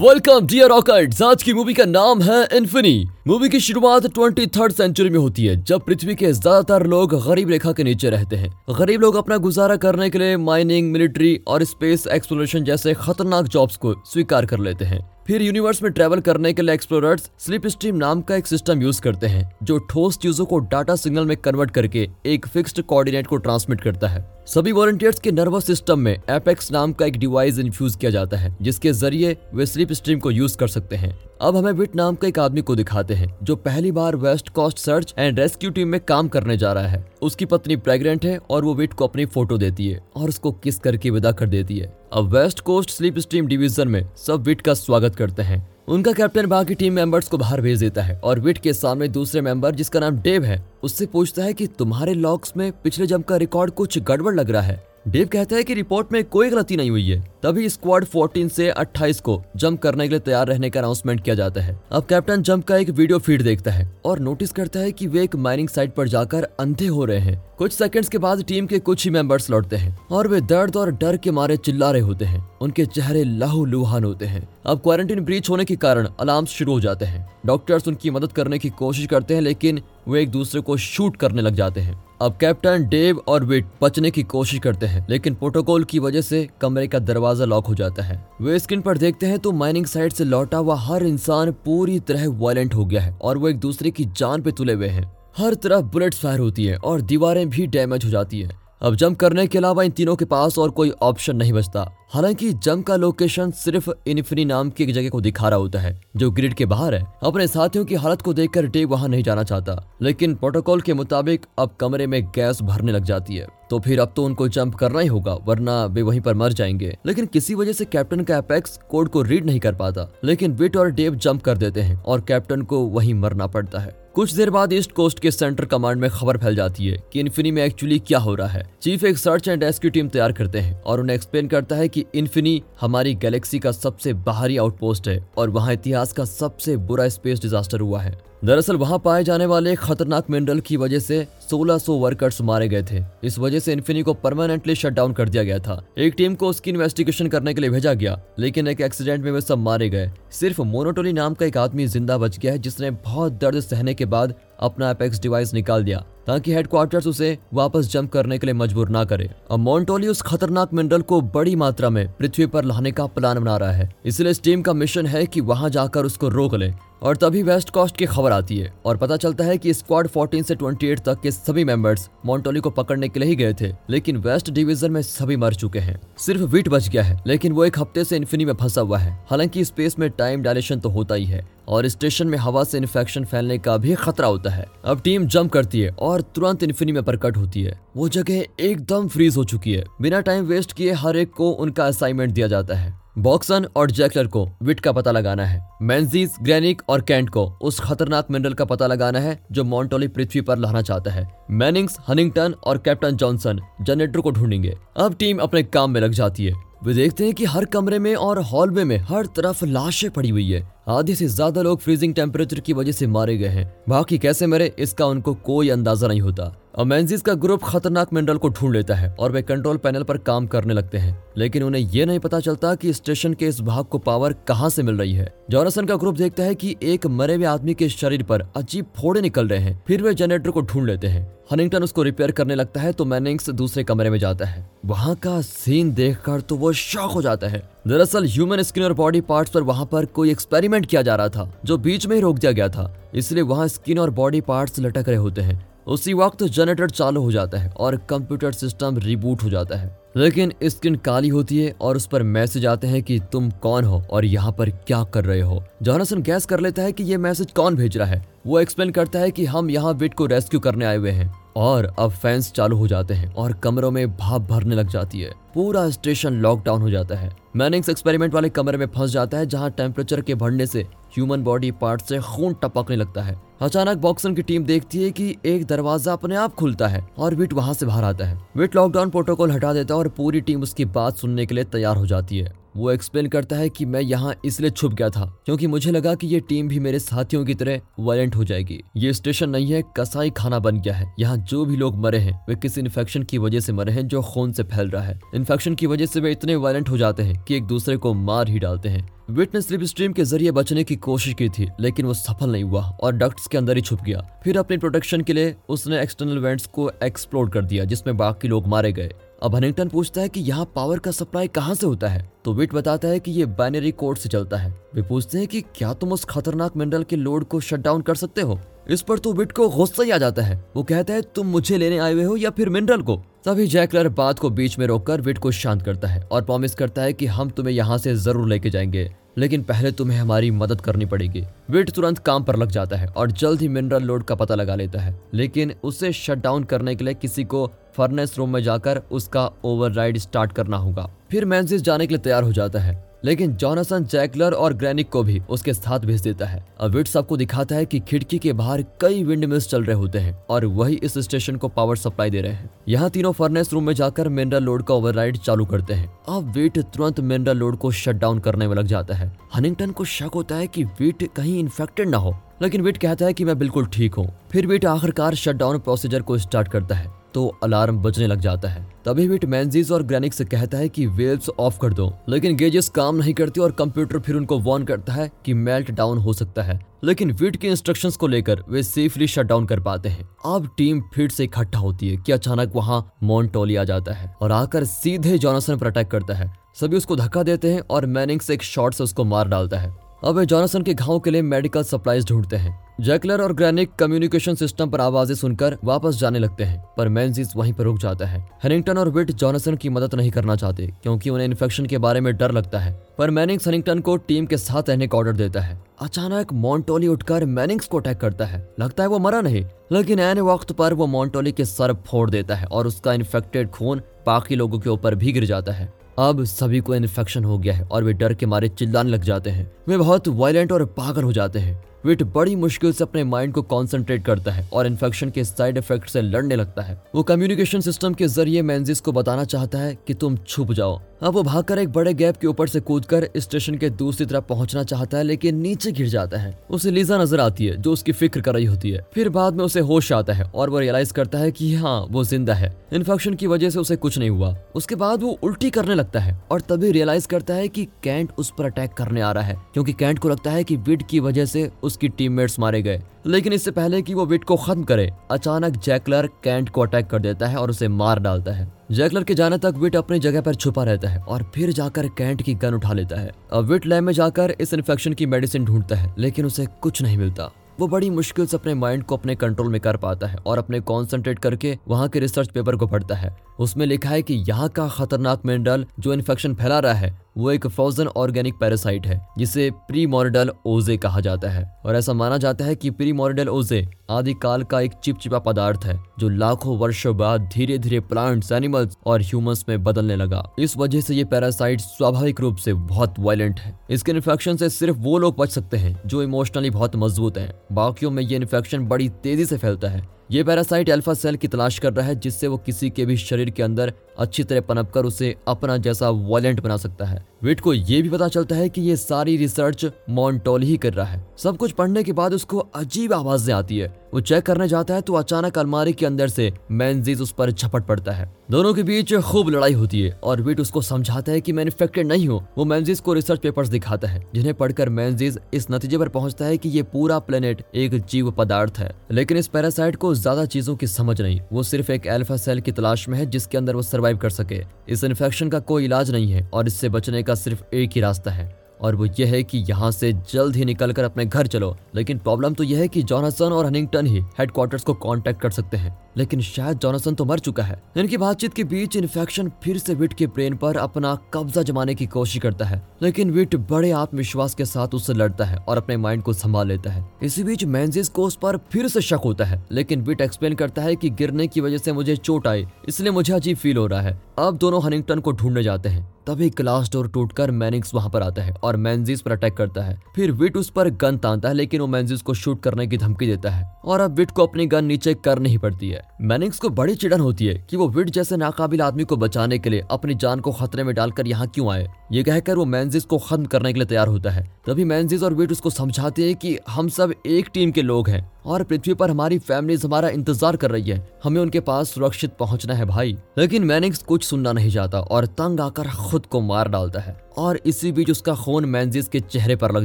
Welcome dear रॉकर्ट आज की movie का नाम है इन्फिनी मूवी की शुरुआत ट्वेंटी थर्ड सेंचुरी में होती है, जब पृथ्वी के ज़्यादातर लोग गरीब रेखा के नीचे रहते हैं। गरीब लोग अपना गुजारा करने के लिए माइनिंग, मिलिट्री और स्पेस एक्सप्लोरेशन जैसे खतरनाक जॉब्स को स्वीकार कर लेते हैं। फिर यूनिवर्स में ट्रेवल करने के लिए एक्सप्लोरर्स स्लिप स्ट्रीम नाम का एक सिस्टम यूज़ करते हैं, जो ठोस चीज़ों को डाटा सिग्नल में कन्वर्ट करके एक फिक्स्ड कोऑर्डिनेट को ट्रांसमिट करता है। सभी वॉलंटियर्स के नर्वस सिस्टम में एपेक्स नाम का एक डिवाइस इन्फ्यूज किया जाता है, जिसके ज़रिए वे स्लिप स्ट्रीम को यूज़ कर सकते हैं। अब हमें विट नाम का एक आदमी को दिखाते हैं, जो पहली बार west coast search and rescue team में काम करने जा रहा है। उसकी पत्नी प्रेग्नेंट है और वो विट को अपनी फ़ोटो देती है और उसको किस करके विदा कर देती है। अब west coast sleep stream division में सब विट का स्वागत करते हैं। उनका कैप्टन बाकी टीम मेंबर्स को बाहर भेज देता है और विट के सामने दूसरे मेंबर जिसका नाम डेव है, उससे पूछता है कि तुम्हारे लॉक्स में पिछले जम का रिकॉर्ड कुछ गड़बड़ लग रहा है। डेव कहता है कि रिपोर्ट में कोई गलती नहीं हुई है। तभी स्क्वाड 14 से 28 को जंप करने के लिए तैयार रहने का अनाउंसमेंट किया जाता है। अब कैप्टन जंप का एक वीडियो फ़ीड देखता है और नोटिस करता है कि वे एक माइनिंग साइट पर जाकर अंधे हो रहे हैं। कुछ सेकंड्स के बाद टीम के कुछ ही मेंबर्स लौटते हैं और वे दर्द और डर के मारे चिल्ला रहे होते हैं। उनके चेहरे लहू लुहान होते हैं। अब क्वारंटीन ब्रीच होने के कारण अलार्म शुरू हो जाते हैं। डॉक्टर्स उनकी मदद करने की कोशिश करते हैं, लेकिन वे एक दूसरे को शूट करने लग जाते हैं। अब कैप्टन डेव और विट बचने की कोशिश करते हैं, लेकिन प्रोटोकॉल की वजह से कमरे का दरवाज़ा लॉक हो जाता है। वे स्क्रीन पर देखते हैं तो माइनिंग साइट से लौटा हुआ हर इंसान पूरी तरह वायलेंट हो गया है और वो एक दूसरे की जान पे तुले हुए हैं। हर तरफ़ बुलेट फायर होती है और दीवारें भी डैमेज हो जाती है। अब जंप करने के अलावा इन तीनों के पास और कोई ऑप्शन नहीं बचता। हालाँकि जंप का लोकेशन सिर्फ़ इन्फिनी नाम की एक जगह को दिखा रहा होता है, जो ग्रिड के बाहर है। अपने साथियों की हालत को देखकर डेव वहाँ नहीं जाना चाहता, लेकिन प्रोटोकॉल के मुताबिक अब कमरे में गैस भरने लग जाती है। तो फिर अब तो उनको जंप करना ही होगा, वरना वे वहीं पर मर जाएँगे। लेकिन किसी वजह से कैप्टन का एपेक्स कोड को रीड नहीं कर पाता, लेकिन विट और डेव जंप कर देते हैं और कैप्टन को वहीं मरना पड़ता है। कुछ देर बाद ईस्ट कोस्ट के सेंटर कमांड में खबर फैल जाती है कि इन्फिनी में एक्चुअली क्या हो रहा है। चीफ एक सर्च एंड रेस्क्यू टीम तैयार करते हैं और उन्हें एक्सप्लेन करता है कि इन्फिनी हमारी गैलेक्सी का सबसे बाहरी आउटपोस्ट है और वहाँ इतिहास का सबसे बुरा स्पेस डिजास्टर हुआ है। दरअसल वहाँ पाए जाने वाले खतरनाक मिनरल की वजह से 1600 वर्कर्स मारे गए थे। इस वजह से इन्फिनी को परमानेंटली शट डाउन कर दिया गया था। एक टीम को उसकी इन्वेस्टिगेशन करने के लिए भेजा गया, लेकिन एक एक्सीडेंट में वे सब मारे गए। सिर्फ़ मोनोटोली नाम का एक आदमी ज़िंदा बच गया है, जिसने बहुत दर्द सहने के बाद अपना एपेक्स डिवाइस निकाल दिया, ताकि हेडक्वार्टर्स उसे वापस जंप करने के लिए मजबूर ना करे। अब मोन्टोली उस खतरनाक मिनरल को बड़ी मात्रा में पृथ्वी पर लाने का प्लान बना रहा है। इसलिए इस टीम का मिशन है कि वहाँ जाकर उसको रोक ले, और तभी वेस्ट कोस्ट की खबर आती है, और पता चलता है कि स्क्वाड 14 से 28 तक के सभी मेंबर्स मोन्टोली को पकड़ने के लिए ही गए थे, लेकिन वेस्ट डिवीज़न में सभी मर चुके हैं। सिर्फ़ विट बच गया है, लेकिन वो एक हफ़्ते से इन्फिनी में फंसा हुआ है। हालाँकि स्पेस में टाइम डायलेशन तो होता ही है और स्टेशन में हवा से इन्फेक्शन फैलने का भी खतरा होता है। अब टीम जंप करती है और तुरंत इन्फिनी में प्रकट होती है। वो जगह एकदम फ्रीज हो चुकी है। बिना टाइम वेस्ट किए हर एक को उनका असाइनमेंट दिया जाता है। बॉक्सन और जैकलर को विट का पता लगाना है। मैंजीज ग्रेनिक और कैंट को उस खतरनाक मिनरल का पता लगाना है, जो मॉन्टोली पृथ्वी पर लाना चाहता है। मैनिंग्स हनिंगटन और कैप्टन जॉनसन जनरेटर को ढूंढेंगे। अब टीम अपने काम में लग जाती है। वे देखते हैं कि हर कमरे में और हॉलवे में हर तरफ़ लाशें पड़ी हुई है। आधे से ज़्यादा लोग फ्रीजिंग टेम्परेचर की वजह से मारे गए हैं। बाकी कैसे मरे, इसका उनको कोई अंदाज़ा नहीं होता। अमेंजिस का ग्रुप खतरनाक मिनरल को ढूंढ लेता है और वे कंट्रोल पैनल पर काम करने लगते हैं। लेकिन उन्हें यह नहीं पता चलता कि स्टेशन के इस भाग को पावर कहाँ से मिल रही है। जॉनसन का ग्रुप देखता है कि एक मरे हुए आदमी के शरीर पर अजीब फोड़े निकल रहे हैं। फिर वे जनरेटर को ढूंढ लेते हैं। हनिंगटन उसको रिपेयर करने लगता है तो मैनिंग्स दूसरे कमरे में जाता है। वहाँ का सीन देखकर तो वो शौक हो जाता है। दरअसल ह्यूमन स्किन और बॉडी पार्ट्स पर वहाँ पर कोई एक्सपेरिमेंट किया जा रहा था, जो बीच में ही रोक दिया गया था, इसलिए वहाँ स्किन और बॉडी पार्ट्स लटक रहे होते हैं। उसी वक्त जनरेटर चालू हो जाता है और कंप्यूटर सिस्टम रिबूट हो जाता है। लेकिन स्क्रीन काली होती है और उस पर मैसेज आते हैं कि तुम कौन हो और यहाँ पर क्या कर रहे हो। जॉनसन गैस कर लेता है कि ये मैसेज कौन भेज रहा है। वो एक्सप्लेन करता है कि हम यहाँ विट को रेस्क्यू करने आए हुए हैं और अब फैंस चालू हो जाते हैं और कमरों में भाप भरने लग जाती है। पूरा स्टेशन लॉकडाउन हो जाता है। मैनिंग्स एक्सपेरिमेंट वाले कमरे में फंस जाता है जहाँ टेम्परेचर के बढ़ने से ह्यूमन बॉडी पार्ट से खून टपकने लगता है। अचानक बॉक्सन की टीम देखती है कि एक दरवाज़ा अपने आप खुलता है और विट वहाँ से बाहर आता है। विट लॉकडाउन प्रोटोकॉल हटा देता है और पूरी टीम उसकी बात सुनने के लिए तैयार हो जाती है। वो एक्सप्लेन करता है कि मैं यहाँ इसलिए छुप गया था क्योंकि मुझे लगा कि ये टीम भी मेरे साथियों की तरह वायलेंट हो जाएगी। ये स्टेशन नहीं है, कसाई खाना बन गया है। यहाँ जो भी लोग मरे हैं, वे किसी इन्फेक्शन की वजह से मरे हैं जो खून से फैल रहा है। इन्फेक्शन की वजह से वे इतने वायलेंट हो जाते हैं कि एक दूसरे को मार ही डालते हैं। विट ने स्लिप स्ट्रीम के ज़रिए बचने की कोशिश की थी, लेकिन वो सफल नहीं हुआ और डक्ट्स के अंदर ही छुप गया। फिर अपनी प्रोटेक्शन के लिए उसने एक्सटर्नल वेंट्स को एक्सप्लोर कर दिया, जिसमें बाकी लोग मारे गए। अब हनिंगटन पूछता है कि यहाँ पावर का सप्लाई कहाँ से होता है? तो विट बताता है कि ये बाइनरी कोड से चलता है। वे पूछते हैं कि क्या तुम उस खतरनाक मिनरल के लोड को शट डाउन कर सकते हो? इस पर तो विट को गुस्सा ही आ जाता है। वो कहता है, तुम मुझे लेने आए हुए हो या फिर मिनरल को? तभी जैकलर बात को बीच में रोककर विट को शांत करता है और प्रॉमिस करता है कि हम तुम्हें यहाँ से ज़रूर लेके जाएँगे। लेकिन पहले तुम्हें हमारी मदद करनी पड़ेगी। वेट तुरंत काम पर लग जाता है और जल्द ही मिनरल लोड का पता लगा लेता है। लेकिन उसे शट डाउन करने के लिए किसी को फर्नेस रूम में जाकर उसका ओवरराइड स्टार्ट करना होगा। फिर मैं जाने के लिए तैयार हो जाता है। लेकिन जॉनसन जैकलर और ग्रैनिक को भी उसके साथ भेज देता है। अब विट सबको दिखाता है कि खिड़की के बाहर कई विंड मिल्स चल रहे होते हैं और वही इस स्टेशन को पावर सप्लाई दे रहे हैं। यहाँ तीनों फर्नेस रूम में जाकर मिनरल लोड का ओवरराइड चालू करते हैं। अब विट तुरंत मिनरल लोड को शट डाउन करने में लग जाता है। हनिंगटन को शक होता है की विट कहीं इन्फेक्टेड ना हो। लेकिन विट कहता है कि मैं बिल्कुल ठीक हूँ। फिर विट आखिरकार शट डाउन प्रोसीजर को स्टार्ट करता है। तो अलार्म बजने लग जाता है। तभी विट मैंजीज और ग्रैनिक से कहता है कि वेव्स ऑफ़ कर दो, लेकिन गेजेस काम नहीं करती और कंप्यूटर फिर उनको वार्न करता है कि मेल्ट डाउन हो सकता है। लेकिन विट के इंस्ट्रक्शंस को लेकर वे सेफली शट डाउन कर पाते हैं। अब टीम फिर से इकट्ठा होती है कि अचानक वहाँ मॉन्टोली आ जाता है और आकर सीधे जॉनसन पर अटैक करता है। सभी उसको धक्का देते हैं और मैनिंग से एक शॉट से उसको मार डालता है। अब वे जॉनसन के घाव के लिए मेडिकल सप्लाईज ढूंढते हैं। जैकलर और ग्रैनिक कम्युनिकेशन सिस्टम पर आवाज़ें सुनकर वापस जाने लगते हैं, पर मैंजीज वहीं पर रुक जाता है। हेनिंगटन और विट जॉनसन की मदद नहीं करना चाहते, क्योंकि उन्हें इन्फेक्शन के बारे में डर लगता है। पर मैनिंग्स हेनिंगटन को टीम के साथ रहने का ऑर्डर देता है। अचानक मॉन्टोली उठकर मैनिंग्स को अटैक करता है। लगता है वो मरा नहीं, लेकिन एन वक्त पर वो मॉन्टोली के सर फोड़ देता है और उसका इन्फेक्टेड खून बाकी लोगों के ऊपर भी गिर जाता है। अब सभी को इन्फेक्शन हो गया है और वे डर के मारे चिल्लाने लग जाते हैं। वे बहुत वायलेंट और पागल हो जाते हैं। विट बड़ी मुश्किल से अपने माइंड को कॉन्सेंट्रेट करता है और इन्फेक्शन के साइड इफ़ेक्ट से लड़ने लगता है। वो कम्युनिकेशन सिस्टम के ज़रिए मैंजिस को बताना चाहता है कि तुम छुप जाओ। अब वो भागकर एक बड़े गैप के ऊपर से कूदकर स्टेशन के दूसरी तरफ़ पहुँचना चाहता है, लेकिन नीचे गिर जाता है। उसे लीजा नज़र आती है, जो उसकी फ़िक्र कर रही होती है। फिर बाद में उसे होश आता है और वो रियलाइज़ करता है कि हाँ वो ज़िंदा है। इन्फेक्शन की वजह से उसे कुछ नहीं हुआ। उसके बाद वो उल्टी करने लगता है और तभी रियलाइज़ करता है की कैंट उस पर अटैक करने आ रहा है, क्यूँकी कैंट को लगता है की विड की वजह से उसकी टीममेट्स मारे गए। लेकिन इससे पहले कि वो विट को खत्म करे, अचानक जैकलर कैंट को अटैक कर देता है और उसे मार डालता है। जैकलर के जाने तक विट अपनी जगह पर छुपा रहता है और फिर जाकर कैंट की गन उठा लेता है। अब विट लैब में जाकर इस इन्फेक्शन की मेडिसिन ढूंढता है, लेकिन उसे कुछ नहीं मिलता। वो बड़ी मुश्किल से अपने माइंड को अपने कंट्रोल में कर पाता है और अपने कॉन्सेंट्रेट करके वहाँ के रिसर्च पेपर को पढ़ता है। उसमें लिखा है कि यहाँ का खतरनाक मिनरल जो इन्फेक्शन फैला रहा है, वो एक फ्रोजन ऑर्गेनिक पैरासाइट है, जिसे प्री मोरिडल ओजे कहा जाता है। और ऐसा माना जाता है कि प्री मोरिडल ओजे आदि काल का एक चिपचिपा पदार्थ है, जो लाखों वर्षों बाद धीरे धीरे प्लांट्स एनिमल्स और ह्यूमंस में बदलने लगा। इस वजह से ये पैरासाइट स्वाभाविक रूप से बहुत वायलेंट है। इसके इन्फेक्शन से सिर्फ़ वो लोग बच सकते हैं, जो इमोशनली बहुत मज़बूत है। बाकियों में ये इन्फेक्शन बड़ी तेज़ी से फैलता है। ये पैरासाइट अल्फ़ा सेल की तलाश कर रहा है, जिससे वो किसी के भी शरीर के अंदर अच्छी तरह पनप कर उसे अपना जैसा वॉलेंट बना सकता है। विट को ये भी पता चलता है कि ये सारी रिसर्च मॉन्टोल ही कर रहा है। सब कुछ पढ़ने के बाद उसको अजीब आवाज़ें आती है। वो चेक करने जाता है तो अचानक अलमारी के अंदर से मैनजीज उस पर झपट पड़ता है। दोनों के बीच खूब लड़ाई होती है और विट उसको समझाता है कि मैं इन्फेक्टेड नहीं हूँ, वो मैनजीज को रिसर्च पेपर्स दिखाता है, जिन्हें पढ़कर मैनजीज इस नतीजे पर पहुँचता है कि ये पूरा प्लेनेट एक जीव पदार्थ है। लेकिन इस पैरासाइट को ज़्यादा चीज़ों की समझ नहीं, वो सिर्फ़ एक एल्फा सेल की तलाश में है जिसके अंदर वो सर्वाइव कर सके। इस इन्फेक्शन का कोई इलाज नहीं है और इससे बचने का सिर्फ़ एक ही रास्ता है और वो यह है कि यहाँ से जल्द ही निकलकर अपने घर चलो। लेकिन प्रॉब्लम तो यह है कि जॉनसन और हनिंगटन ही हेडक्वार्टर्स को कांटेक्ट कर सकते हैं। लेकिन शायद जॉनसन तो मर चुका है। इनकी बातचीत के बीच इन्फेक्शन फिर से विट के ब्रेन पर अपना कब्जा जमाने की कोशिश करता है। लेकिन विट बड़े आत्मविश्वास के साथ उससे लड़ता है और अपने माइंड को संभाल लेता है। इसी बीच मैंजिस को उस पर फिर से शक होता है, लेकिन विट एक्सप्लेन करता है की गिरने की वजह से मुझे चोट आई, इसलिए मुझे अजीब फील हो रहा है। अब दोनों हनिंगटन को ढूँढने जाते हैं। तभी ग्लास डोर टूटकर मैनिक्स वहाँ पर आता है और मैंजिस पर अटैक करता है। फिर विट उस पर गन तानता है, लेकिन वो मैंजिस को शूट करने की धमकी देता है। और अब विट को अपनी गन नीचे करनी ही पड़ती है। है मैनिंग्स को बड़ी चिड़न होती है कि वो विट जैसे नाकाबिल आदमी को बचाने के लिए अपनी जान को खतरे में डालकर यहाँ क्यों आए? ये कहकर वो मैंजिस को खत्म करने के लिए तैयार होता है। तभी मैंजिस और विट उसको समझाते हैं कि हम सब एक टीम के लोग हैं। और पृथ्वी पर हमारी फैमिलीज़ हमारा इंतज़ार कर रही है। हमें उनके पास सुरक्षित पहुँचना है भाई। लेकिन मैनिक्स कुछ सुनना नहीं चाहता और तंग आकर खुद को मार डालता है और इसी बीच उसका खून मैंजिस के चेहरे पर लग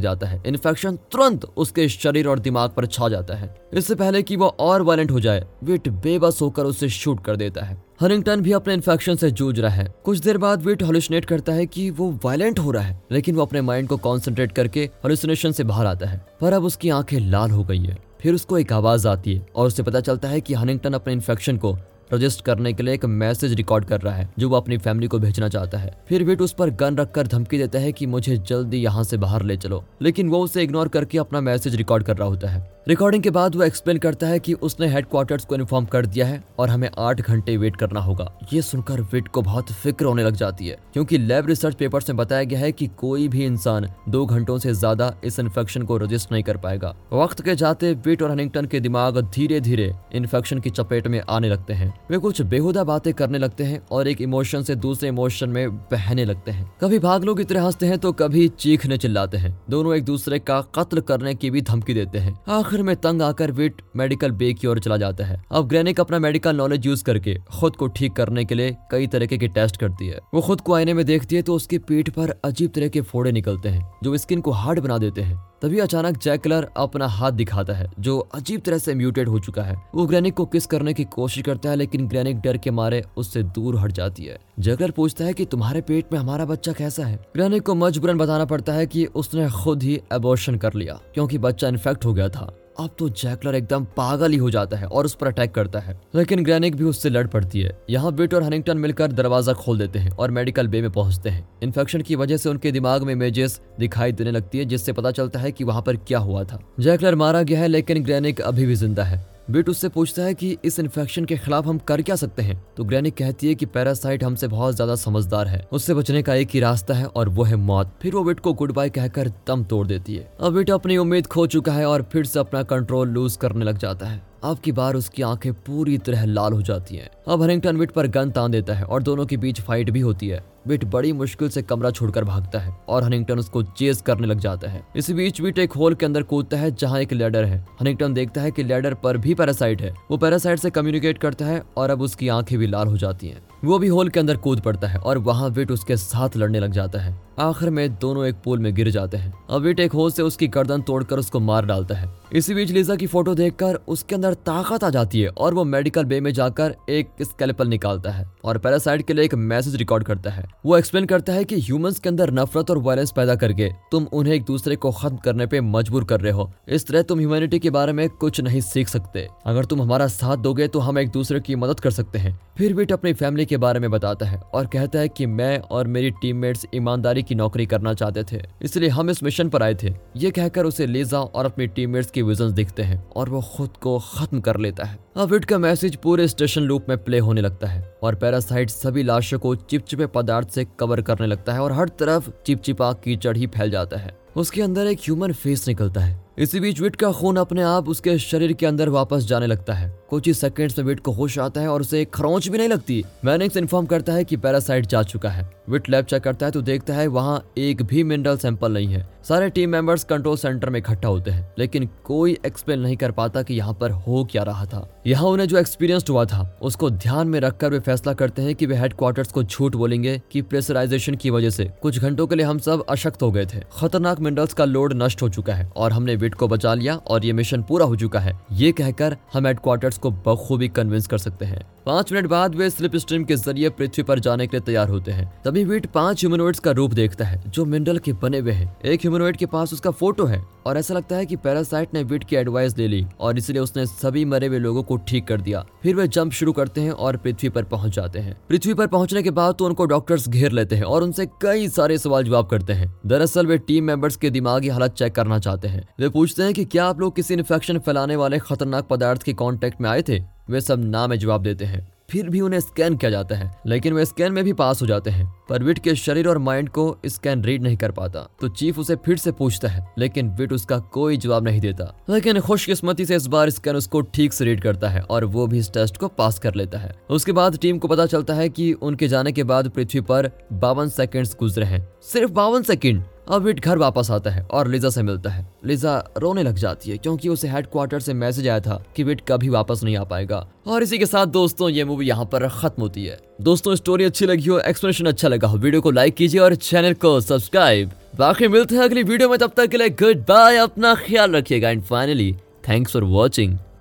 जाता है। इन्फेक्शन तुरंत उसके शरीर और दिमाग पर छा जाता है। इससे पहले कि वो और वायलेंट हो जाए विट बेबस होकर उसे शूट कर देता है। हरिंगटन भी अपने इन्फेक्शन से जूझ रहा है। कुछ देर बाद विट हॉलिसनेट करता है कि वो वायलेंट हो रहा है, लेकिन वो अपने माइंड को कॉन्सेंट्रेट करके हॉलिसिनेशन से बाहर आता है। पर अब उसकी आँखें लाल हो गई है। फिर उसको एक आवाज़ आती है और उसे पता चलता है कि हनिंगटन अपने इन्फेक्शन को रजिस्ट करने के लिए एक मैसेज रिकॉर्ड कर रहा है, जो वो अपनी फैमिली को भेजना चाहता है। फिर विट उस पर गन रखकर धमकी देता है कि मुझे जल्दी यहाँ से बाहर ले चलो, लेकिन वो उसे इग्नोर करके अपना मैसेज रिकॉर्ड कर रहा होता है। रिकॉर्डिंग के बाद वो एक्सप्लेन करता है कि उसने हेडक्वार्टर्स को इन्फॉर्म कर दिया है और हमें आठ घंटे वेट करना होगा। ये सुनकर विट को बहुत फ़िक्र होने लग जाती है, क्योंकि लैब रिसर्च पेपर्स में बताया गया है कि कोई भी इंसान दो घंटों से ज़्यादा इस इन्फेक्शन को रजिस्ट नहीं कर पाएगा। वक्त के जाते विट और हनिंगटन के दिमाग धीरे धीरे इन्फेक्शन की चपेट में आने लगते हैं। वे कुछ बेहुदा बातें करने लगते हैं और एक इमोशन से दूसरे इमोशन में बहने लगते हैं। कभी भागलों की तरह हँसते हैं तो कभी चीखने चिल्लाते हैं। दोनों एक दूसरे का कत्ल करने की भी धमकी देते हैं। आखिर आखिर में तंग आकर विट मेडिकल बे की ओर चला जाता है। अब ग्रेनिक अपना मेडिकल नॉलेज यूज़ करके खुद को ठीक करने के लिए कई तरीके के टेस्ट करती है। वो खुद को आईने में देखती है तो उसके पीठ पर अजीब तरह के फोड़े निकलते हैं, जो स्किन को हार्ड बना देते हैं। तभी अचानक जैकलर अपना हाथ दिखाता है, जो अजीब तरह से म्यूटेड हो चुका है। वो ग्रेनिक को किस करने की कोशिश करता है, लेकिन ग्रेनिक डर के मारे उससे दूर हट जाती है। जैकलर पूछता है कि तुम्हारे पेट में हमारा बच्चा कैसा है? ग्रेनिक को मजबूरन बताना पड़ता है कि उसने खुद ही एबोर्शन कर लिया, क्योंकि बच्चा इन्फेक्ट हो गया था। अब तो जैकलर एकदम पागल ही हो जाता है और उस पर अटैक करता है। लेकिन ग्रैनिक भी उससे लड़ पड़ती है। यहाँ बिट और हनिंगटन मिलकर दरवाज़ा खोल देते हैं और मेडिकल बे में पहुँचते हैं। इन्फेक्शन की वजह से उनके दिमाग में इमेजेस दिखाई देने लगती है, जिससे पता चलता है की वहाँ पर क्या हुआ था। जैकलर मारा गया है, लेकिन ग्रैनिक अभी भी ज़िंदा है। बिट उससे पूछता है कि इस इन्फेक्शन के खिलाफ हम कर क्या सकते हैं? तो ग्रैनी कहती है कि पैरासाइट हमसे बहुत ज़्यादा समझदार है। उससे बचने का एक ही रास्ता है और वो है मौत। फिर वो बिट को गुड बाय कहकर दम तोड़ देती है। अब बिट अपनी उम्मीद खो चुका है और फिर से अपना कंट्रोल लूज करने लग जाता है। अब की बार उसकी आँखें पूरी तरह लाल हो जाती हैं। अब हरिंगटन विट पर गन तान देता है और दोनों के बीच फाइट भी होती है। विट बड़ी मुश्किल से कमरा छोड़कर भागता है और हनिंगटन उसको चेज करने लग जाता है। इसी बीच विट एक होल के अंदर कूदता है जहाँ एक लेडर है। हनिंगटन देखता है कि लेडर पर भी पैरासाइट है। वो पैरासाइट से कम्युनिकेट करता है और अब उसकी आँखें भी लाल हो जाती हैं। वो भी होल के अंदर कूद पड़ता है और वहाँ विट उसके साथ लड़ने लग जाता है। आखिर में दोनों एक पूल में गिर जाते हैं। अब विट एक होल से उसकी गर्दन तोड़कर उसको मार डालता है। इसी बीच लीजा की फ़ोटो देखकर उसके अंदर ताकत आ जाती है और वो मेडिकल बे में जाकर एक स्केलेपल निकालता है और पैरासाइट के लिए एक मैसेज रिकॉर्ड करता है। वो एक्सप्लेन करता है कि ह्यूमंस के अंदर नफरत और वायलेंस पैदा करके तुम उन्हें एक दूसरे को खत्म करने पे मजबूर कर रहे हो। इस तरह तुम ह्यूमैनिटी के बारे में कुछ नहीं सीख सकते। अगर तुम हमारा साथ दोगे तो हम एक दूसरे की मदद कर सकते हैं। फिर विट अपनी फैमिली के बारे में बताता है और कहता है कि मैं और मेरी टीममेट्स ईमानदारी की नौकरी करना चाहते थे, इसलिए हम इस मिशन पर आए थे। ये कहकर उसे लीजा और अपनी टीममेट्स की विजन दिखते हैं और वो खुद को खत्म कर लेता है। अब इट का मैसेज पूरे स्टेशन लूप में प्ले होने लगता है और पैरासाइट सभी लाशों को चिपचिपे पदार्थ से कवर करने लगता है और हर तरफ़ चिपचिपा कीचड़ ही फैल जाता है। उसके अंदर एक ह्यूमन फेस निकलता है। इसी बीच विट का खून अपने आप उसके शरीर के अंदर वापस जाने लगता है। कुछ ही सेकंड्स में विट को होश आता है और उसे एक खरोंच भी नहीं लगती। मैनिक्स इन्फॉर्म करता है कि पैरासाइट जा चुका है। विट लैब चेक करता है तो देखता है वहाँ एक भी मिनरल सैंपल नहीं है। सारे टीम मेंबर्स कंट्रोल सेंटर में इकट्ठा होते हैं, लेकिन कोई एक्सप्लेन नहीं कर पाता कि यहाँ पर हो क्या रहा था। यहाँ उन्हें जो एक्सपीरियंस हुआ था, उसको ध्यान में रखकर वे फैसला करते हैं कि वे हेडक्वार्टर्स को झूठ बोलेंगे कि प्रेशराइजेशन की वजह से। कुछ घंटों के लिए हम सब अशक्त हो गए थे। खतरनाक मिनरल्स का लोड नष्ट हो चुका है और हमने विट को बचा लिया और ये मिशन पूरा हो चुका है। ये कहकर हम हेडक्वार्टर्स को बखूबी कन्विंस कर सकते हैं। पाँच मिनट बाद वे स्लिप स्ट्रीम के ज़रिए पृथ्वी पर जाने के लिए तैयार होते हैं। तभी वीट पाँच ह्यूमनोइड्स का रूप देखता है, जो मिनरल के बने हुए हैं। एक ह्यूमनोइड के पास उसका फ़ोटो है और ऐसा लगता है कि पैरासाइट ने वीट की एडवाइस ले ली और इसलिए उसने सभी मरे हुए लोगों को ठीक कर दिया। फिर वे जंप शुरू करते हैं और पृथ्वी पर पहुँच जाते हैं। पृथ्वी पर पहुँचने के बाद तो उनको डॉक्टर्स घेर लेते हैं और उनसे कई सारे सवाल जवाब करते हैं। दरअसल वे टीम मेंबर्स के दिमागी हालत चेक करना चाहते हैं। वे पूछते हैं कि क्या आप लोग किसी इन्फेक्शन फैलाने वाले खतरनाक पदार्थ के कांटेक्ट में आए थे? वे सब ना में जवाब देते हैं। फिर भी उन्हें स्कैन किया जाता है, लेकिन वे स्कैन में भी पास हो जाते हैं। पर विट के शरीर और माइंड को स्कैन रीड नहीं कर पाता तो चीफ उसे फिर से पूछता है, लेकिन विट उसका कोई जवाब नहीं देता। लेकिन खुशकिस्मती से इस बार स्कैन उसको ठीक से रीड करता है, और वो भी इस टेस्ट को पास कर लेता है। उसके बाद टीम को पता चलता है की उनके जाने के बाद पृथ्वी पर बावन सेकेंड गुजरे हैं। सिर्फ़ बावन सेकेंड अब विट घर वापस आता है और लिजा से मिलता है। लिजा रोने लग जाती है क्योंकि उसे हेडक्वार्टर से मैसेज आया था कि विट कभी वापस नहीं आ पाएगा। और इसी के साथ दोस्तों, ये मूवी यहाँ पर खत्म होती है। दोस्तों स्टोरी अच्छी लगी हो एक्सप्लेनेशन अच्छा लगा हो वीडियो को लाइक कीजिए और चैनल को सब्सक्राइब बाकी मिलते हैं अगली वीडियो में, तब तक के लिए गुड बाय अपना ख्याल रखिएगा। And finally thanks for watching